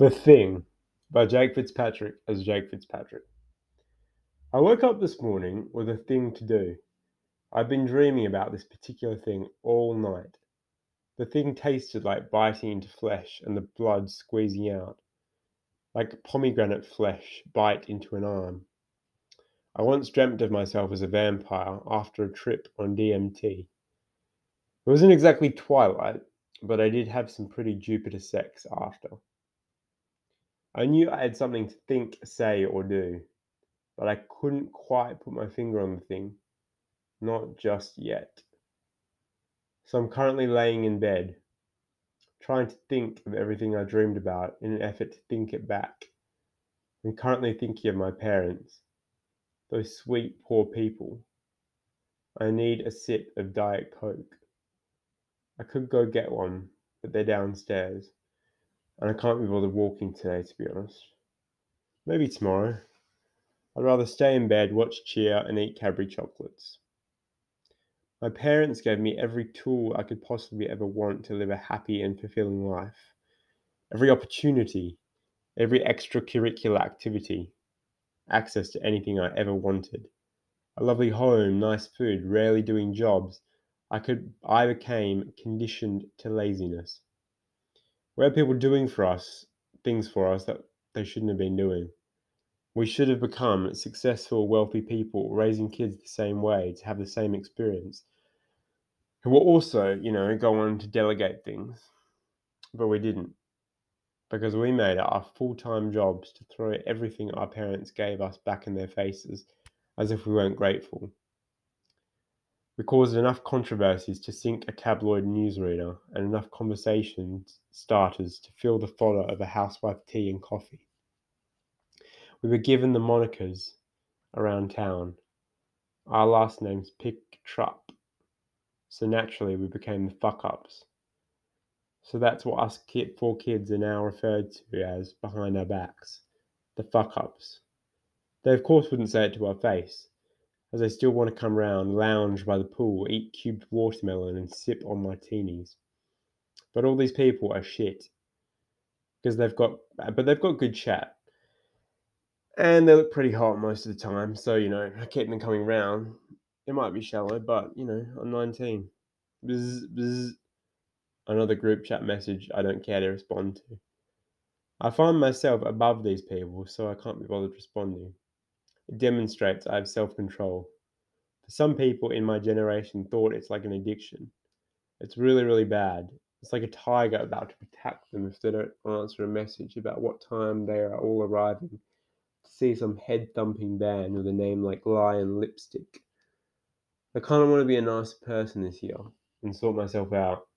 The Thing by Jake Fitzpatrick as Jake Fitzpatrick. I woke up this morning with a thing to do. I've been dreaming about this particular thing all night. The thing tasted like biting into flesh and the blood squeezing out, like pomegranate flesh bite into an arm. I once dreamt of myself as a vampire after a trip on DMT. It wasn't exactly twilight, but I did have some pretty Jupiter sex after. I knew I had something to think, say, or do, but I couldn't quite put my finger on the thing. Not just yet. So I'm currently laying in bed, trying to think of everything I dreamed about in an effort to think it back. I'm currently thinking of my parents, those sweet, poor people. I need a sip of Diet Coke. I could go get one, but they're downstairs and I can't be bothered walking today, to be honest. Maybe tomorrow. I'd rather stay in bed, watch cheer, and eat Cadbury chocolates. My parents gave me every tool I could possibly ever want to live a happy and fulfilling life. Every opportunity, every extracurricular activity, access to anything I ever wanted. A lovely home, nice food, rarely doing jobs. I could I became conditioned to laziness. We people doing for us things for us that they shouldn't have been doing. We should have become successful, wealthy people, raising kids the same way to have the same experience, who will also, you know, go on to delegate things. But we didn't because we made our full time jobs to throw everything our parents gave us back in their faces as if we weren't grateful. We caused enough controversies to sink a tabloid newsreader and enough conversation starters to fill the fodder of a housewife tea and coffee. We were given the monikers around town. Our last names Pickup, so naturally we became the fuck ups. So that's what us four kids are now referred to as behind our backs the fuck ups. They, of course, wouldn't say it to our face, as I still want to come round, lounge by the pool, eat cubed watermelon, and sip on martinis. But all these people are shit because they've got, but they've got good chat, and they look pretty hot most of the time. So you know, I keep them coming round. It might be shallow, but you know, I'm 19. Bzz, bzz. Another group chat message I don't care to respond to. I find myself above these people, so I can't be bothered responding. It demonstrates I have self control. For some people in my generation thought it's like an addiction. It's really, really bad. It's like a tiger about to attack them if they don't answer a message about what time they are all arriving to see some head thumping band with a name like Lion Lipstick. I kind of want to be a nice person this year and sort myself out.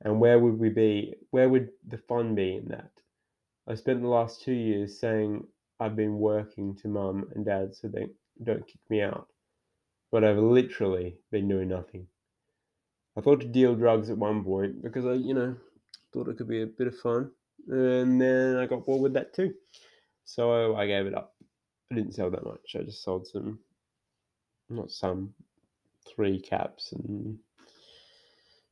And where would we be? Where would the fun be in that? I spent the last two years saying I've been working to mum and dad so they don't kick me out. But I've literally been doing nothing. I thought to deal drugs at one point because I, you know, thought it could be a bit of fun. And then I got bored with that too. So I gave it up. I didn't sell that much. I just sold some, not some, three caps and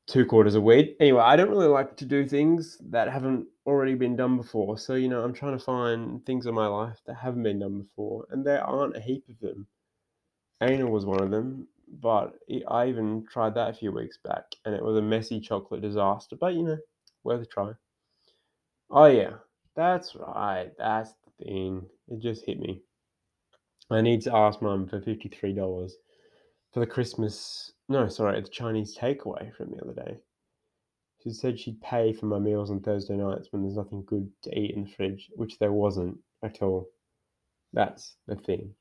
two quarters of weed. Anyway, I don't really like to do things that haven't already been done before. So, you know, I'm trying to find things in my life that haven't been done before, and there aren't a heap of them. Anal was one of them, but I even tried that a few weeks back, and it was a messy chocolate disaster, but you know, worth a try. Oh, yeah, that's right, that's the thing. It just hit me. I need to ask mum for $53 for the Christmas, no, sorry, the Chinese takeaway from the other day. She said she'd pay for my meals on Thursday nights when there's nothing good to eat in the fridge, which there wasn't at all. That's the thing.